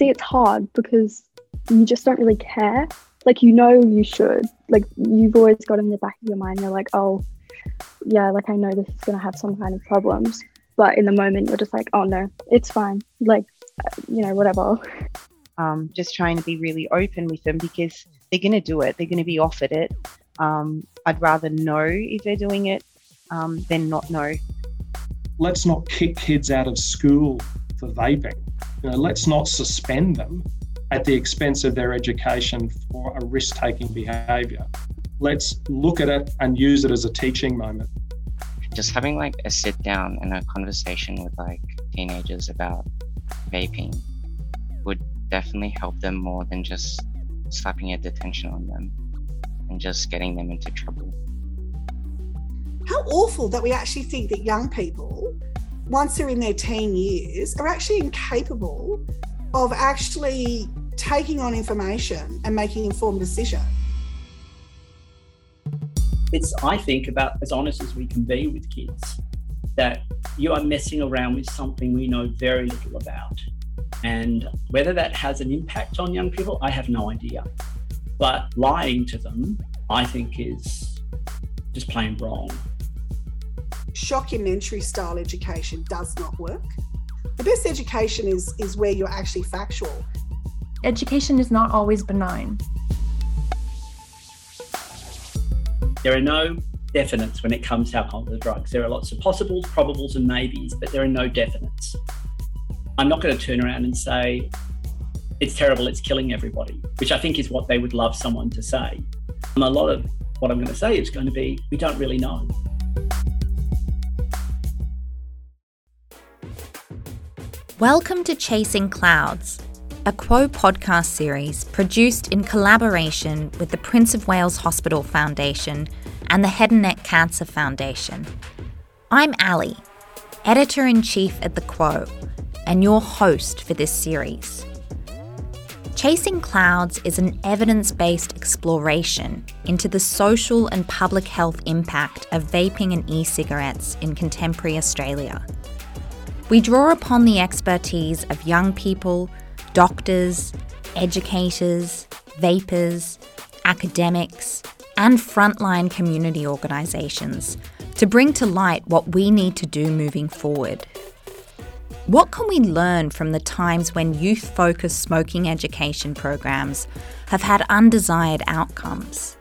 See, it's hard because you just don't really care. Like, you know, you should. Like, you've always got in the back of your mind, you're like, oh, yeah, like I know this is going to have some kind of problems. But in the moment, you're just like, oh no, it's fine. Like, you know, whatever. Um, just trying to be really open with them because they're going to do it. They're going to be offered it. Um, I'd rather know if they're doing it um, than not know. Let's not kick kids out of school for vaping. You know, let's not suspend them at the expense of their education for a risk-taking behaviour. Let's look at it and use it as a teaching moment. Just having like a sit down and a conversation with like teenagers about vaping would definitely help them more than just slapping a detention on them and just getting them into trouble. How awful that we actually think that young people, once they're in their teen years, are actually incapable of actually taking on information and making informed decisions. It's, I think, about as honest as we can be with kids that you are messing around with something we know very little about. And whether that has an impact on young people, I have no idea. But lying to them, I think, is just plain wrong. Shockumentary style education does not work. The best education is, is where you're actually factual. Education is not always benign. There are no definites when it comes to alcohol and drugs. There are lots of possibles, probables, and maybes, but there are no definites. I'm not going to turn around and say, it's terrible, it's killing everybody, which I think is what they would love someone to say. And a lot of what I'm going to say is going to be, we don't really know. Welcome to Chasing Clouds, a Quo podcast series produced in collaboration with the Prince of Wales Hospital Foundation and the Head and Neck Cancer Foundation. I'm Ali, editor in chief at The Quo and your host for this series. Chasing Clouds is an evidence based exploration into the social and public health impact of vaping and e cigarettes in contemporary Australia. We draw upon the expertise of young people, doctors, educators, vapors, academics, and frontline community organisations to bring to light what we need to do moving forward. What can we learn from the times when youth focused smoking education programs have had undesired outcomes?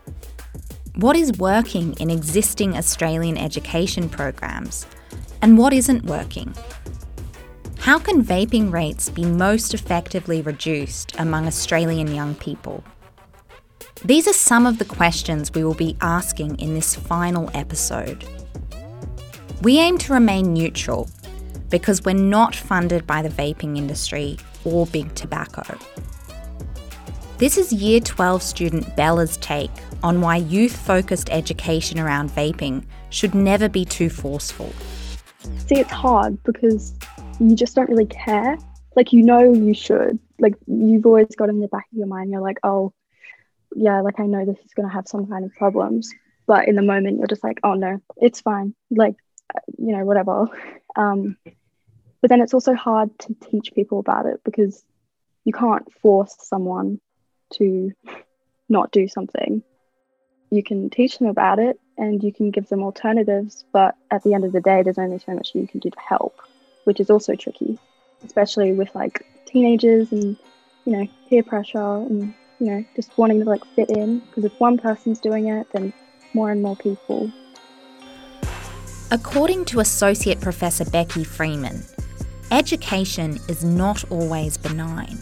What is working in existing Australian education programs and what isn't working? How can vaping rates be most effectively reduced among Australian young people? These are some of the questions we will be asking in this final episode. We aim to remain neutral because we're not funded by the vaping industry or big tobacco. This is Year 12 student Bella's take on why youth focused education around vaping should never be too forceful. See, it's hard because you just don't really care. Like, you know, you should. Like, you've always got in the back of your mind, you're like, oh, yeah, like I know this is to have some kind of problems. But in the moment, you're just like, oh no, it's fine. Like, you know, whatever. Um, but then it's also hard to teach people about it because you can't force someone to not do something. You can teach them about it and you can give them alternatives, but at the end of the day, there's only so much you can do to help, which is also tricky, especially with like teenagers and you know peer pressure and you know just wanting to like fit in. Because if one person's doing it, then more and more people. According to Associate Professor Becky Freeman, education is not always benign.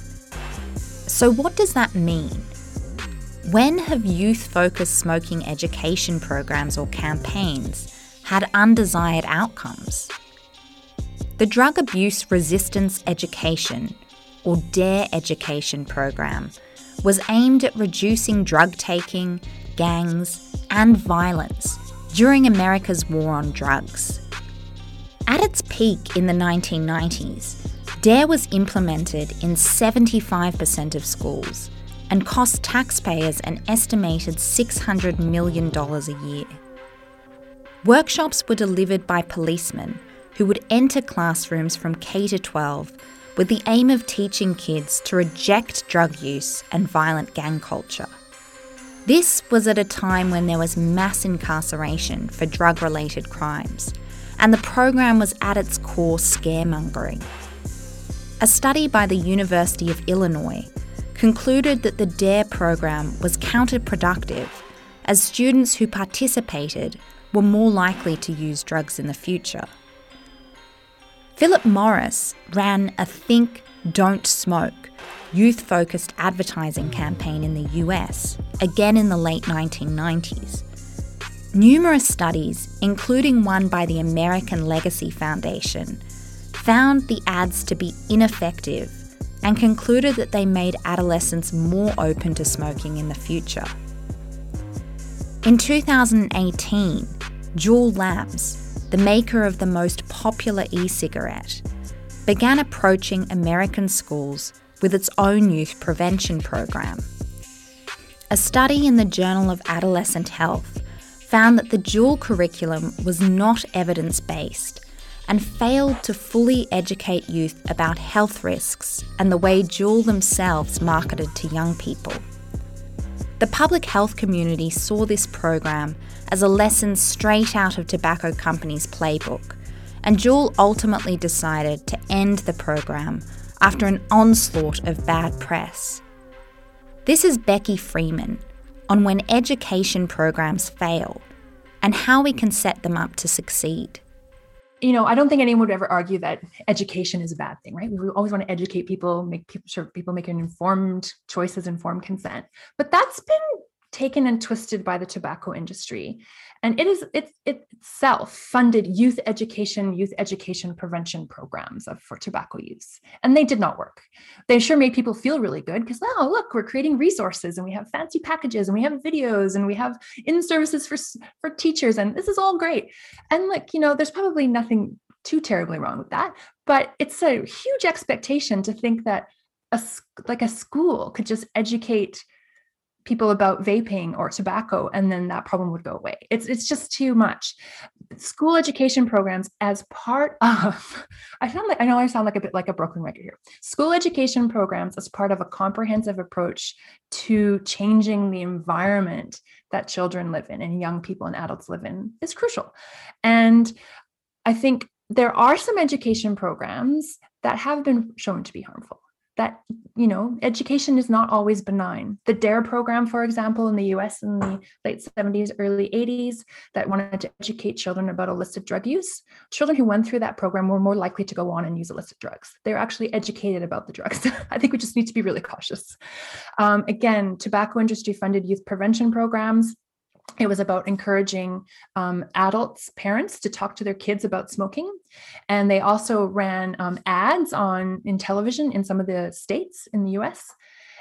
So, what does that mean? When have youth focused smoking education programs or campaigns had undesired outcomes? The Drug Abuse Resistance Education, or DARE education program, was aimed at reducing drug taking, gangs, and violence during America's war on drugs. At its peak in the 1990s, DARE was implemented in 75% of schools and cost taxpayers an estimated $600 million a year. Workshops were delivered by policemen who would enter classrooms from K to 12 with the aim of teaching kids to reject drug use and violent gang culture. This was at a time when there was mass incarceration for drug related crimes, and the program was at its core scaremongering. A study by the University of Illinois concluded that the DARE program was counterproductive as students who participated were more likely to use drugs in the future. Philip Morris ran a Think, Don't Smoke youth focused advertising campaign in the US, again in the late 1990s. Numerous studies, including one by the American Legacy Foundation, found the ads to be ineffective and concluded that they made adolescents more open to smoking in the future. In 2018, Juul Labs, the maker of the most popular e cigarette, began approaching American schools with its own youth prevention program. A study in the Journal of Adolescent Health found that the Juul curriculum was not evidence based and failed to fully educate youth about health risks and the way Juul themselves marketed to young people. The public health community saw this program as a lesson straight out of tobacco companies' playbook, and Juul ultimately decided to end the program after an onslaught of bad press. This is Becky Freeman on when education programs fail and how we can set them up to succeed. You know, I don't think anyone would ever argue that education is a bad thing, right? We always want to educate people, make sure people make an informed choices, informed consent. But that's been taken and twisted by the tobacco industry. And it is it, itself funded youth education youth education prevention programs of, for tobacco use. And they did not work. They sure made people feel really good because oh look we're creating resources and we have fancy packages and we have videos and we have in services for for teachers and this is all great. And like you know there's probably nothing too terribly wrong with that but it's a huge expectation to think that a like a school could just educate people about vaping or tobacco and then that problem would go away. It's it's just too much. School education programs as part of i sound like i know i sound like a bit like a broken record here. School education programs as part of a comprehensive approach to changing the environment that children live in and young people and adults live in is crucial. And i think there are some education programs that have been shown to be harmful that you know education is not always benign. The dare program for example in the us in the late 70s early 80s that wanted to educate children about illicit drug use children who went through that program were more likely to go on and use illicit drugs. They're actually educated about the drugs. I think we just need to be really cautious. Um, again tobacco industry funded youth prevention programs it was about encouraging um, adults, parents, to talk to their kids about smoking, and they also ran um, ads on in television in some of the states in the U.S.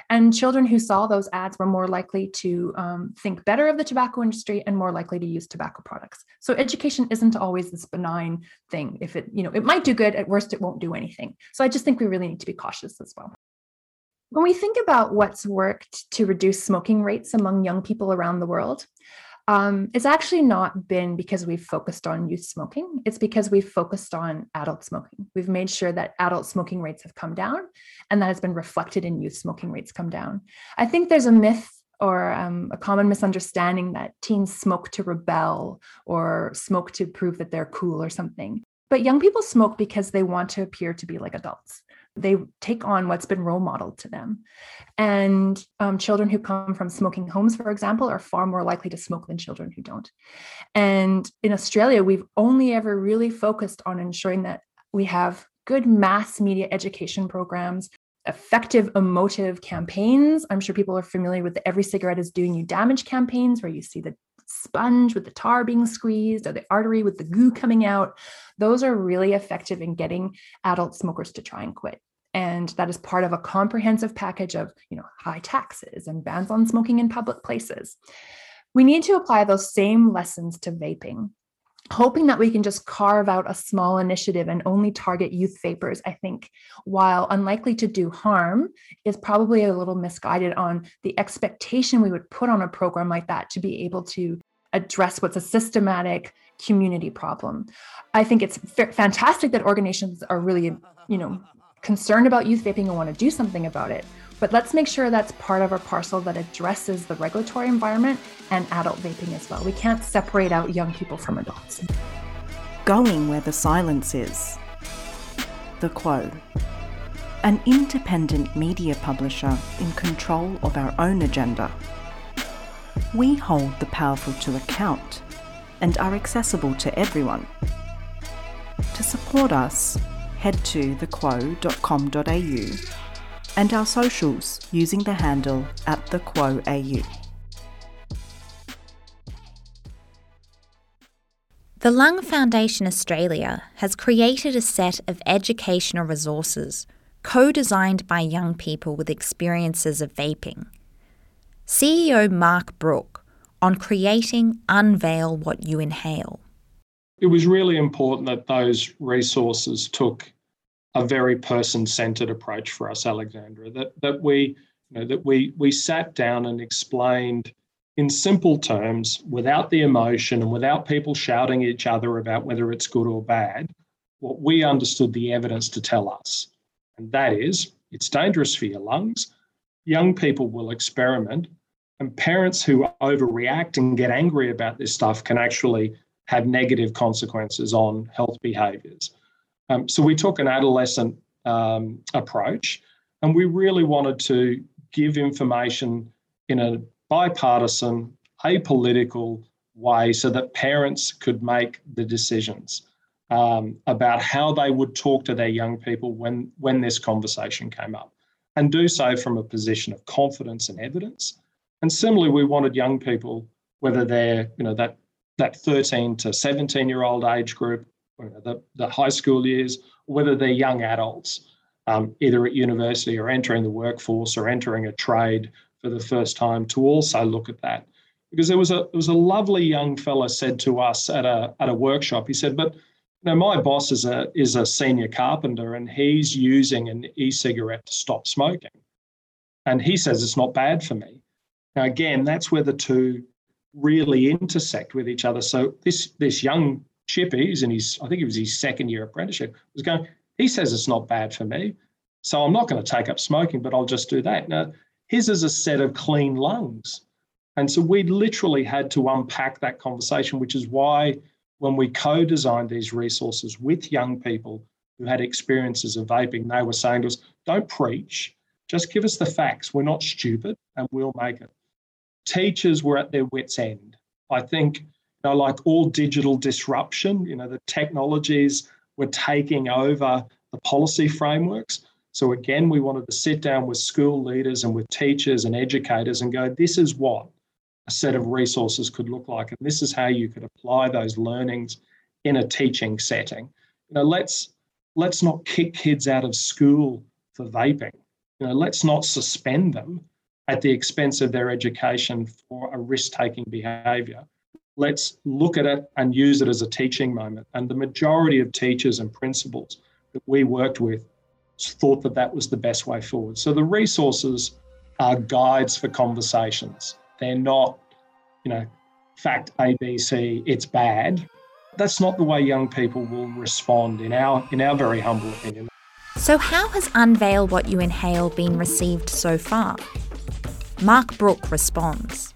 And children who saw those ads were more likely to um, think better of the tobacco industry and more likely to use tobacco products. So education isn't always this benign thing. If it, you know, it might do good. At worst, it won't do anything. So I just think we really need to be cautious as well. When we think about what's worked to reduce smoking rates among young people around the world, um, it's actually not been because we've focused on youth smoking. It's because we've focused on adult smoking. We've made sure that adult smoking rates have come down, and that has been reflected in youth smoking rates come down. I think there's a myth or um, a common misunderstanding that teens smoke to rebel or smoke to prove that they're cool or something. But young people smoke because they want to appear to be like adults they take on what's been role modeled to them. And um, children who come from smoking homes, for example, are far more likely to smoke than children who don't. And in Australia, we've only ever really focused on ensuring that we have good mass media education programs effective emotive campaigns. I'm sure people are familiar with the Every Cigarette is Doing You Damage campaigns, where you see the sponge with the tar being squeezed or the artery with the goo coming out. Those are really effective in getting adult smokers to try and quit and that is part of a comprehensive package of you know high taxes and bans on smoking in public places. We need to apply those same lessons to vaping hoping that we can just carve out a small initiative and only target youth vapors i think while unlikely to do harm is probably a little misguided on the expectation we would put on a program like that to be able to address what's a systematic community problem. I think it's f- fantastic that organizations are really you know concerned about youth vaping and want to do something about it. But let's make sure that's part of our parcel that addresses the regulatory environment and adult vaping as well. We can't separate out young people from adults. Going where the silence is. The Quo. An independent media publisher in control of our own agenda. We hold the powerful to account and are accessible to everyone. To support us, head to thequo.com.au and our socials using the handle at thequoau. The Lung Foundation Australia has created a set of educational resources co designed by young people with experiences of vaping. CEO Mark Brooke on creating Unveil What You Inhale. It was really important that those resources took a very person-centered approach for us, Alexandra. That that we you know, that we we sat down and explained in simple terms, without the emotion and without people shouting at each other about whether it's good or bad, what we understood the evidence to tell us. And that is, it's dangerous for your lungs. Young people will experiment, and parents who overreact and get angry about this stuff can actually have negative consequences on health behaviors. Um, so we took an adolescent um, approach and we really wanted to give information in a bipartisan, apolitical way so that parents could make the decisions um, about how they would talk to their young people when, when this conversation came up and do so from a position of confidence and evidence. And similarly, we wanted young people, whether they're, you know, that that 13 to 17 year old age group, the, the high school years, whether they're young adults, um, either at university or entering the workforce or entering a trade for the first time, to also look at that. Because there was a there was a lovely young fella said to us at a at a workshop. He said, "But you know, my boss is a is a senior carpenter, and he's using an e-cigarette to stop smoking, and he says it's not bad for me." Now, again, that's where the two really intersect with each other. So this this young chippy, he's in his I think it was his second year apprenticeship, was going. He says it's not bad for me, so I'm not going to take up smoking, but I'll just do that. Now his is a set of clean lungs, and so we literally had to unpack that conversation, which is why when we co-designed these resources with young people who had experiences of vaping, they were saying to us, "Don't preach." Just give us the facts. We're not stupid and we'll make it teachers were at their wits' end. I think, you know, like all digital disruption, you know, the technologies were taking over the policy frameworks. So again, we wanted to sit down with school leaders and with teachers and educators and go, this is what a set of resources could look like, and this is how you could apply those learnings in a teaching setting. You know, let's let's not kick kids out of school for vaping. You know, let's not suspend them at the expense of their education for a risk taking behaviour. Let's look at it and use it as a teaching moment. And the majority of teachers and principals that we worked with thought that that was the best way forward. So the resources are guides for conversations. They're not, you know, fact A, B, C, it's bad. That's not the way young people will respond in our in our very humble opinion. So how has Unveil What You Inhale been received so far? Mark Brooke responds.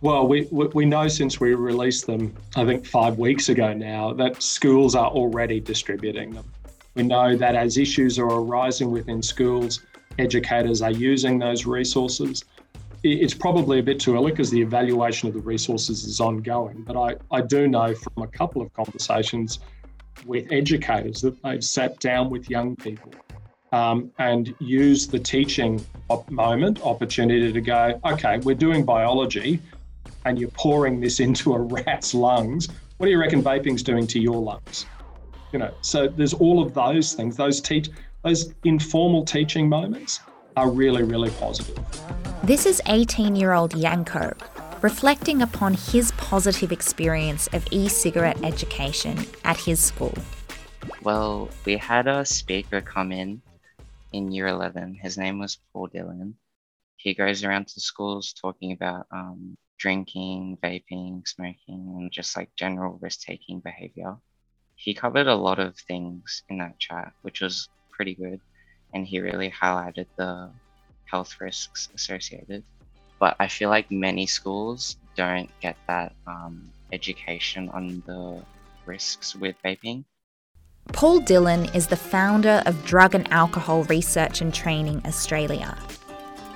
Well, we, we know since we released them, I think five weeks ago now, that schools are already distributing them. We know that as issues are arising within schools, educators are using those resources. It's probably a bit too early because the evaluation of the resources is ongoing, but I, I do know from a couple of conversations with educators that they've sat down with young people um, and use the teaching moment, opportunity to go, okay, we're doing biology and you're pouring this into a rat's lungs. What do you reckon vaping's doing to your lungs? You know, so there's all of those things, those teach those informal teaching moments are really, really positive. This is 18 year old Yanko reflecting upon his positive experience of e cigarette education at his school. Well, we had a speaker come in in year 11. His name was Paul Dillon. He goes around to schools talking about um, drinking, vaping, smoking, and just like general risk taking behavior. He covered a lot of things in that chat, which was pretty good. and he really highlighted the health risks associated. But I feel like many schools don't get that um, education on the risks with vaping. Paul Dillon is the founder of Drug and Alcohol Research and Training Australia.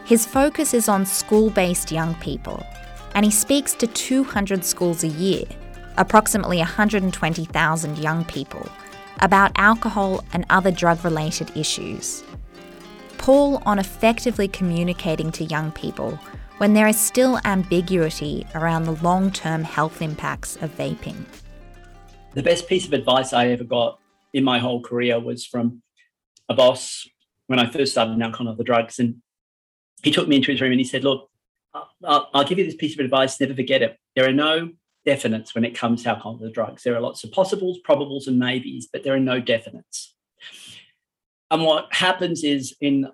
His focus is on school based young people, and he speaks to 200 schools a year, approximately 120,000 young people, about alcohol and other drug related issues. Paul on effectively communicating to young people when there is still ambiguity around the long term health impacts of vaping. The best piece of advice I ever got in my whole career was from a boss when I first started in alcohol and other drugs. And he took me into his room and he said, Look, I'll, I'll give you this piece of advice, never forget it. There are no definites when it comes to alcohol and other drugs. There are lots of possibles, probables, and maybes, but there are no definites. And what happens is in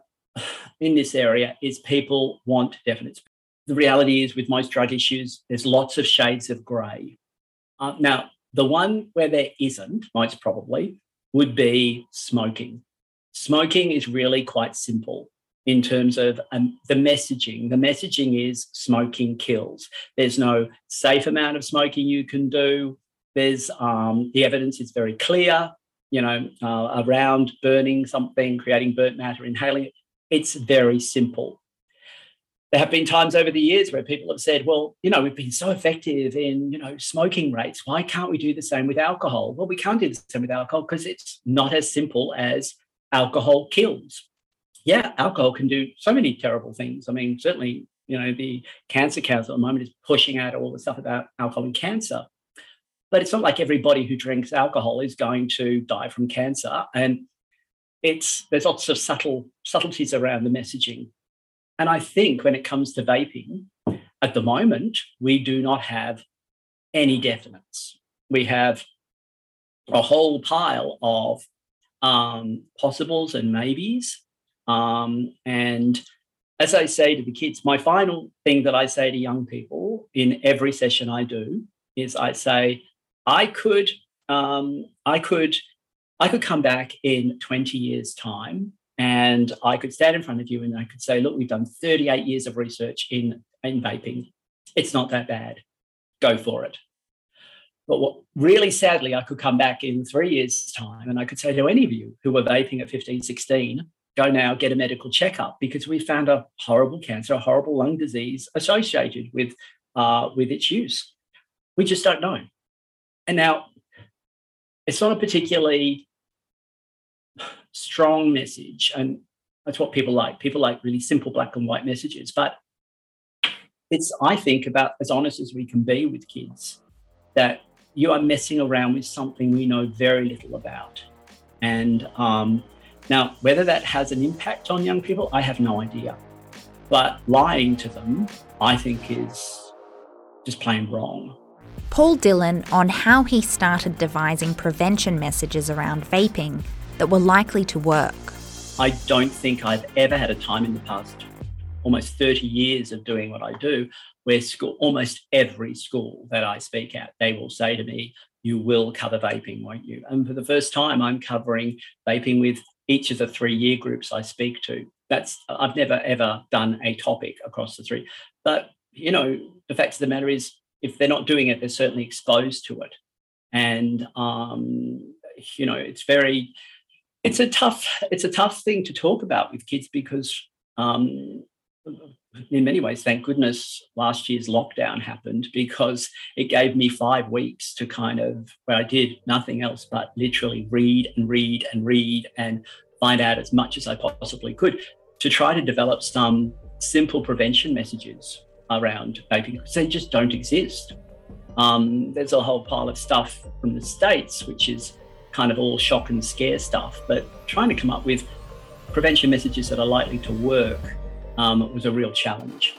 in this area is people want definites. The reality is with most drug issues, there's lots of shades of grey. Uh, now, the one where there isn't, most probably, would be smoking. Smoking is really quite simple in terms of um, the messaging. The messaging is smoking kills. There's no safe amount of smoking you can do. There's um, the evidence is very clear. You know, uh, around burning something, creating burnt matter, inhaling it. It's very simple there have been times over the years where people have said, well, you know, we've been so effective in, you know, smoking rates. Why can't we do the same with alcohol? Well, we can't do the same with alcohol because it's not as simple as alcohol kills. Yeah, alcohol can do so many terrible things. I mean, certainly, you know, the Cancer Council at the moment is pushing out all the stuff about alcohol and cancer. But it's not like everybody who drinks alcohol is going to die from cancer. And it's there's lots of subtle subtleties around the messaging and I think when it comes to vaping, at the moment, we do not have any definites. We have a whole pile of um, possibles and maybes. Um, and as I say to the kids, my final thing that I say to young people in every session I do is I say, I could, um, I could, I could come back in 20 years' time and I could stand in front of you and I could say, look, we've done 38 years of research in, in vaping. It's not that bad. Go for it. But what really sadly, I could come back in three years' time and I could say to any of you who were vaping at 15, 16, go now get a medical checkup because we found a horrible cancer, a horrible lung disease associated with, uh, with its use. We just don't know. And now, it's not a particularly strong message. And that's what people like. People like really simple black and white messages. But it's, I think, about as honest as we can be with kids that you are messing around with something we know very little about. And um, now, whether that has an impact on young people, I have no idea. But lying to them, I think, is just plain wrong. Paul Dillon on how he started devising prevention messages around vaping that were likely to work. I don't think I've ever had a time in the past almost 30 years of doing what I do where school, almost every school that I speak at, they will say to me, you will cover vaping, won't you? And for the first time, I'm covering vaping with each of the three year groups I speak to. That's I've never ever done a topic across the three. But you know, the fact of the matter is, if they're not doing it, they're certainly exposed to it. And um, you know, it's very it's a tough it's a tough thing to talk about with kids because um, in many ways thank goodness last year's lockdown happened because it gave me five weeks to kind of where i did nothing else but literally read and read and read and find out as much as i possibly could to try to develop some simple prevention messages around vaping because they just don't exist. Um, there's a whole pile of stuff from the states which is kind of all shock and scare stuff, but trying to come up with prevention messages that are likely to work um, was a real challenge.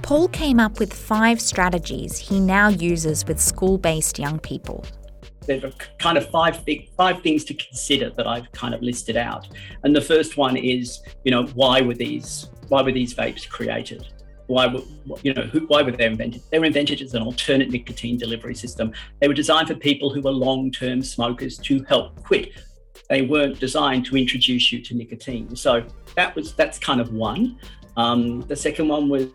Paul came up with five strategies he now uses with school based young people. There are kind of five big, five things to consider that I've kind of listed out. And the first one is, you know, why were these why were these vapes created? Why were you know who, why were they invented? They were invented as an alternate nicotine delivery system. They were designed for people who were long-term smokers to help quit. they weren't designed to introduce you to nicotine. So that was that's kind of one. Um, the second one was,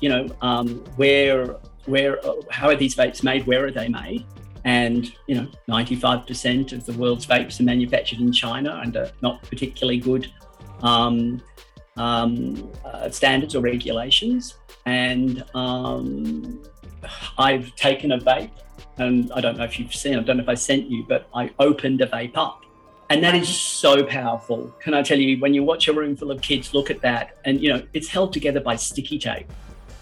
you know, um, where where how are these vapes made? Where are they made? And you know, 95% of the world's vapes are manufactured in China under not particularly good um, um, uh, standards or regulations. And um, I've taken a vape, and I don't know if you've seen. I don't know if I sent you, but I opened a vape up and that is so powerful. Can I tell you, when you watch a room full of kids look at that, and you know, it's held together by sticky tape.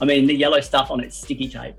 I mean, the yellow stuff on it's sticky tape,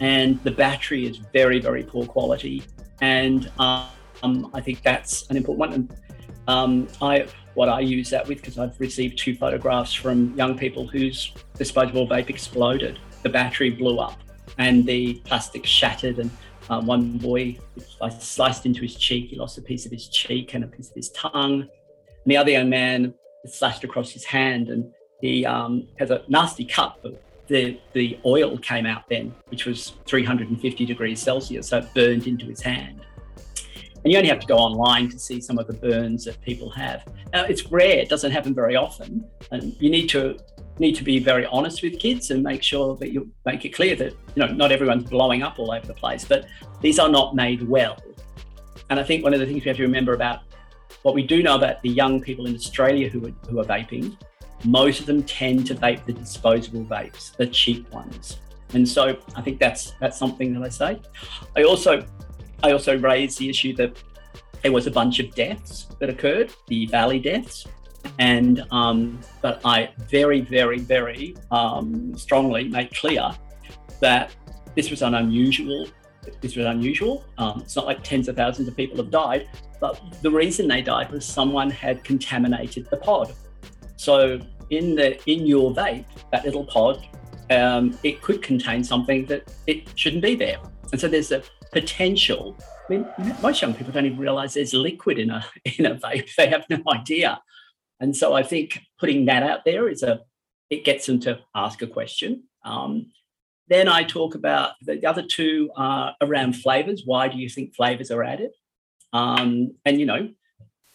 and the battery is very, very poor quality. And um, I think that's an important one. Um, I, what I use that with, because I've received two photographs from young people whose disposable vape exploded. The battery blew up, and the plastic shattered, and um, one boy, I sliced into his cheek. He lost a piece of his cheek and a piece of his tongue. And the other young man slashed across his hand, and he um, has a nasty cut. But the the oil came out then, which was 350 degrees Celsius, so it burned into his hand. And you only have to go online to see some of the burns that people have. Now, it's rare; it doesn't happen very often, and you need to need to be very honest with kids and make sure that you make it clear that you know not everyone's blowing up all over the place, but these are not made well. And I think one of the things we have to remember about what we do know about the young people in Australia who are, who are vaping, most of them tend to vape the disposable vapes, the cheap ones. And so I think that's that's something that I say. I also I also raised the issue that there was a bunch of deaths that occurred, the EVALI deaths, and um, but I very, very, very um, strongly made clear that this was an unusual. This was unusual. Um, it's not like tens of thousands of people have died, but the reason they died was someone had contaminated the pod. So in the in your vape, that little pod, um, it could contain something that it shouldn't be there, and so there's a potential. I mean, most young people don't even realize there's liquid in a in a vape. They have no idea. And so I think putting that out there is a it gets them to ask a question. Um, then I talk about the other two are around flavors. Why do you think flavors are added? Um, and you know,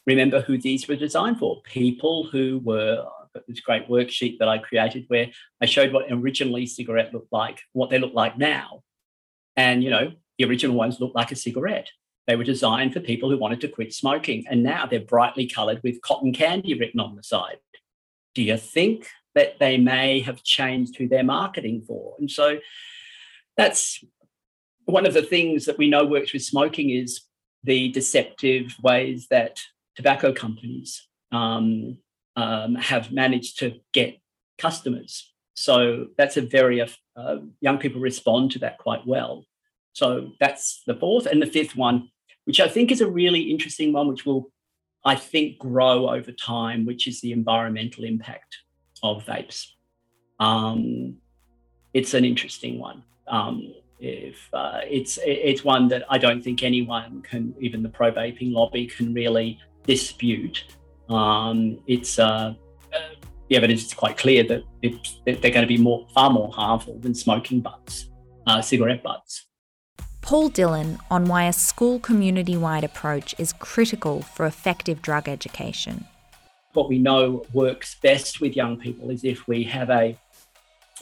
remember who these were designed for? People who were this great worksheet that I created where I showed what originally cigarette looked like, what they look like now. And you know, the original ones looked like a cigarette. They were designed for people who wanted to quit smoking, and now they're brightly coloured with cotton candy written on the side. Do you think that they may have changed who they're marketing for? And so that's one of the things that we know works with smoking is the deceptive ways that tobacco companies um, um, have managed to get customers. So that's a very uh, young people respond to that quite well. So that's the fourth, and the fifth one which I think is a really interesting one, which will, I think, grow over time, which is the environmental impact of vapes. Um, it's an interesting one. Um, if uh, it's it's one that I don't think anyone can, even the pro vaping lobby, can really dispute. Um, it's uh, uh, the evidence is quite clear that, that they're going to be more far more harmful than smoking butts, uh, cigarette butts. Paul Dillon on why a school community wide approach is critical for effective drug education. What we know works best with young people is if we have a,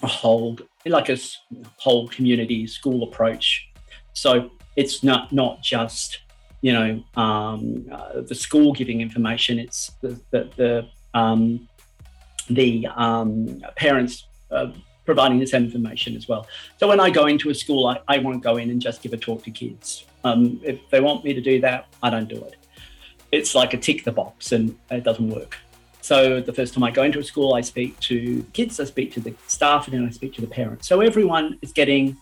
a whole, like a whole community school approach. So it's not, not just, you know, um, uh, the school giving information, it's the, the, the, um, the um, parents. Uh, providing this information as well. So when I go into a school, I, I won't go in and just give a talk to kids. Um, if they want me to do that, I don't do it. It's like a tick the box and it doesn't work. So the first time I go into a school, I speak to kids, I speak to the staff, and then I speak to the parents. So everyone is getting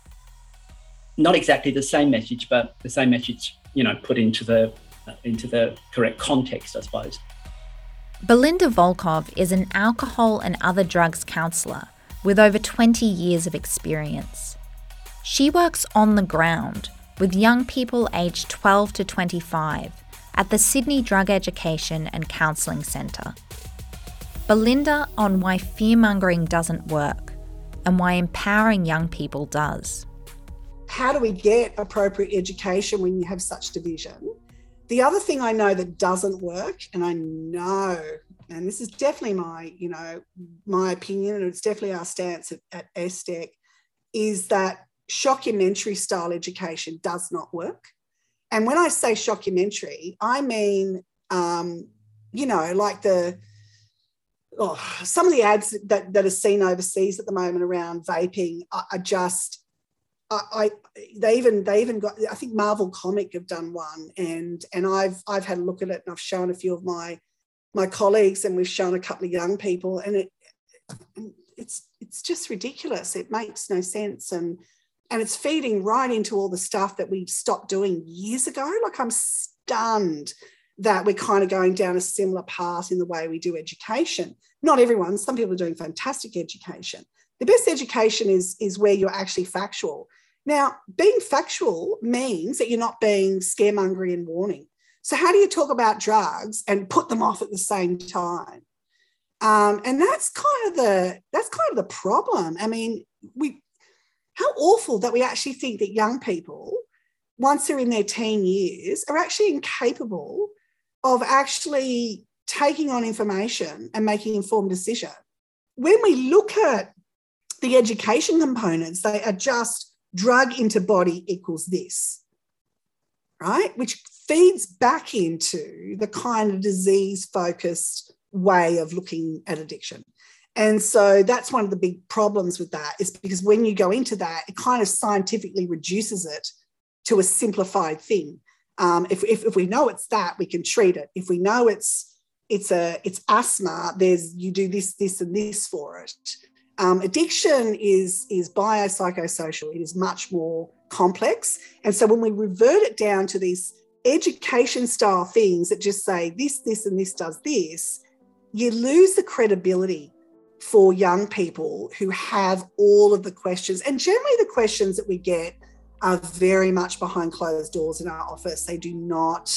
not exactly the same message, but the same message, you know, put into the into the correct context, I suppose. Belinda Volkov is an alcohol and other drugs counsellor with over 20 years of experience. She works on the ground with young people aged 12 to 25 at the Sydney Drug Education and Counselling Centre. Belinda on why fearmongering doesn't work and why empowering young people does. How do we get appropriate education when you have such division? the other thing I know that doesn't work, and I know, and this is definitely my, you know, my opinion, and it's definitely our stance at, at ESDEC, is that shockumentary style education does not work. And when I say shockumentary, I mean, um, you know, like the oh, some of the ads that, that are seen overseas at the moment around vaping are, are just I, I, they even they even got I think Marvel Comic have done one and and I've I've had a look at it and I've shown a few of my my colleagues and we've shown a couple of young people and it it's it's just ridiculous. It makes no sense. And and it's feeding right into all the stuff that we stopped doing years ago. Like I'm stunned that we're kind of going down a similar path in the way we do education. Not everyone some people are doing fantastic education. The best education is is where you're actually factual. Now, being factual means that you're not being scaremongering and warning. So, how do you talk about drugs and put them off at the same time? Um, and that's kind of the that's kind of the problem. I mean, we how awful that we actually think that young people, once they're in their teen years, are actually incapable of actually taking on information and making informed decision. When we look at the education components, they are just drug into body equals this, right? Which feeds back into the kind of disease focused way of looking at addiction. And so that's one of the big problems with that is because when you go into that, it kind of scientifically reduces it to a simplified thing. Um, if, if, if we know it's that, we can treat it. If we know it's it's a it's asthma, there's you do this, this, and this for it. Um, addiction is, is biopsychosocial, it is much more complex. And so when we revert it down to these education style things that just say this, this, and this does this, you lose the credibility for young people who have all of the questions. And generally, the questions that we get are very much behind closed doors in our office. They do not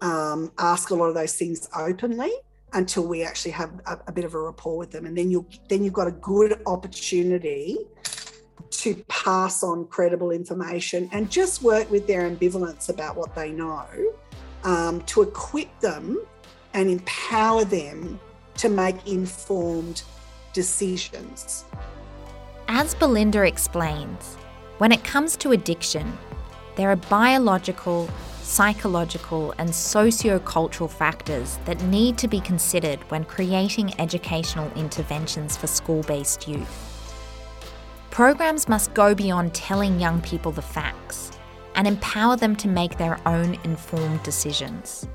um, ask a lot of those things openly until we actually have a, a, bit of a rapport with them and then you then you've got a good opportunity to pass on credible information and just work with their ambivalence about what they know um, to equip them and empower them to make informed decisions as belinda explains when it comes to addiction there are biological psychological, and socio-cultural factors that need to be considered when creating educational interventions for school-based youth. Programs must go beyond telling young people the facts and empower them to make their own informed decisions.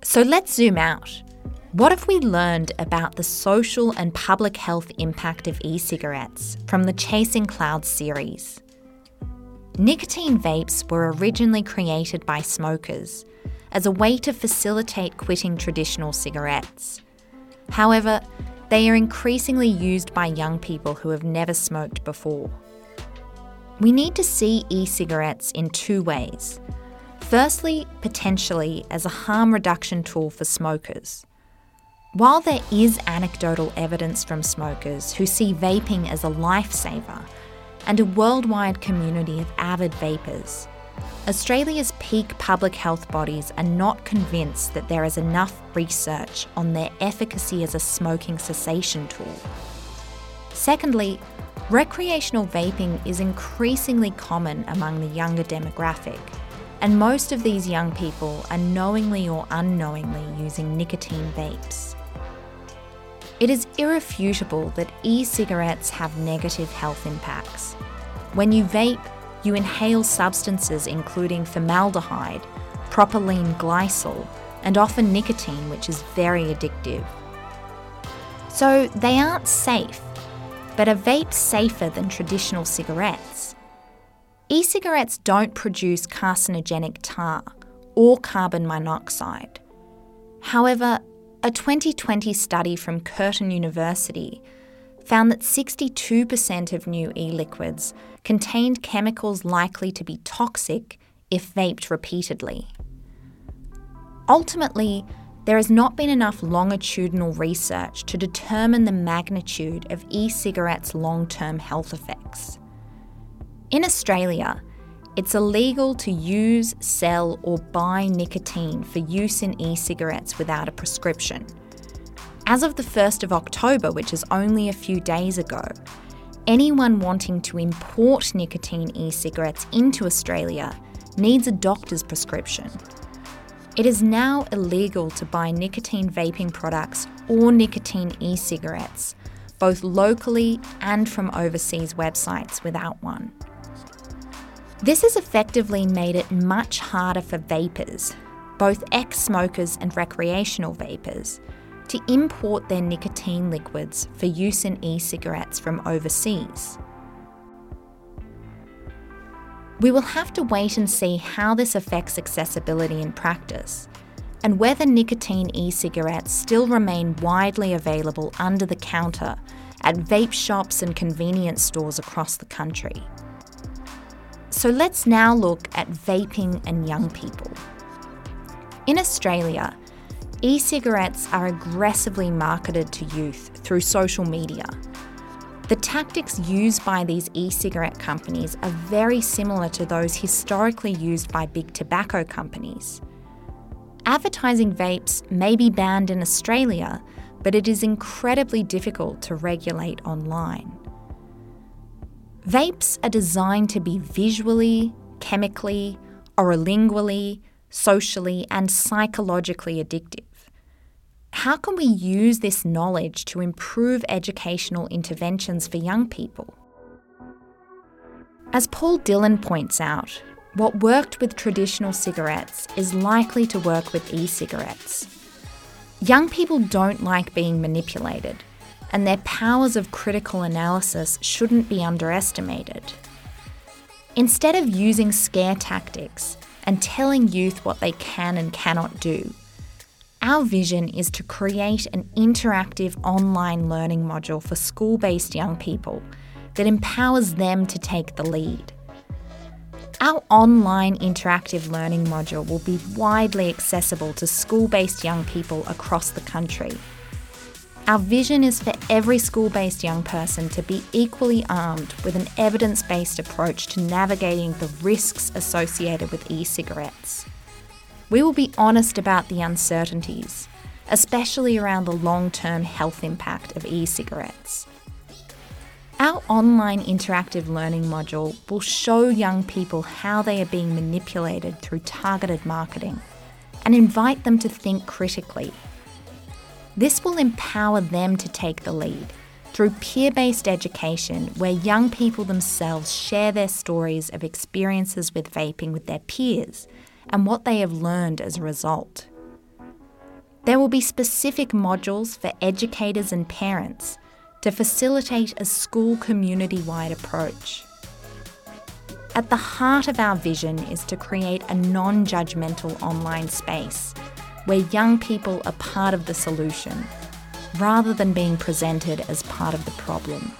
So let's zoom out. What have we learned about the social and public health impact of e cigarettes from the Chasing Clouds series? Nicotine vapes were originally created by smokers as a way to facilitate quitting traditional cigarettes. However, they are increasingly used by young people who have never smoked before. We need to see e cigarettes in two ways. Firstly, potentially as a harm reduction tool for smokers. While there is anecdotal evidence from smokers who see vaping as a lifesaver, and a worldwide community of avid vapers. Australia's peak public health bodies are not convinced that there is enough research on their efficacy as a smoking cessation tool. Secondly, recreational vaping is increasingly common among the younger demographic, and most of these young people are knowingly or unknowingly using nicotine vapes. It is irrefutable that e cigarettes have negative health impacts. When you vape, you inhale substances including formaldehyde, propylene glycol, and often nicotine, which is very addictive. So they aren't safe, but are vapes safer than traditional cigarettes? E cigarettes don't produce carcinogenic tar or carbon monoxide. However, a 2020 study from Curtin University found that 62% of new e liquids contained chemicals likely to be toxic if vaped repeatedly. Ultimately, there has not been enough longitudinal research to determine the magnitude of e cigarettes' long term health effects. In Australia, it's illegal to use, sell, or buy nicotine for use in e cigarettes without a prescription. As of the 1st of October, which is only a few days ago, anyone wanting to import nicotine e cigarettes into Australia needs a doctor's prescription. It is now illegal to buy nicotine vaping products or nicotine e cigarettes, both locally and from overseas websites without one. This has effectively made it much harder for vapers, both ex smokers and recreational vapers, to import their nicotine liquids for use in e cigarettes from overseas. We will have to wait and see how this affects accessibility in practice, and whether nicotine e cigarettes still remain widely available under the counter at vape shops and convenience stores across the country. So let's now look at vaping and young people. In Australia, e cigarettes are aggressively marketed to youth through social media. The tactics used by these e cigarette companies are very similar to those historically used by big tobacco companies. Advertising vapes may be banned in Australia, but it is incredibly difficult to regulate online. Vapes are designed to be visually, chemically, orolingually, socially, and psychologically addictive. How can we use this knowledge to improve educational interventions for young people? As Paul Dillon points out, what worked with traditional cigarettes is likely to work with e cigarettes. Young people don't like being manipulated and their powers of critical analysis shouldn't be underestimated. Instead of using scare tactics and telling youth what they can and cannot do, our vision is to create an interactive online learning module for school based young people that empowers them to take the lead. Our online interactive learning module will be widely accessible to school based young people across the country our vision is for every school based young person to be equally armed with an evidence based approach to navigating the risks associated with e cigarettes. We will be honest about the uncertainties, especially around the long term health impact of e cigarettes. Our online interactive learning module will show young people how they are being manipulated through targeted marketing and invite them to think critically this will empower them to take the lead through peer based education, where young people themselves share their stories of experiences with vaping with their peers and what they have learned as a result. There will be specific modules for educators and parents to facilitate a school community wide approach. At the heart of our vision is to create a non judgmental online space where young people are part of the solution rather than being presented as part of the problem.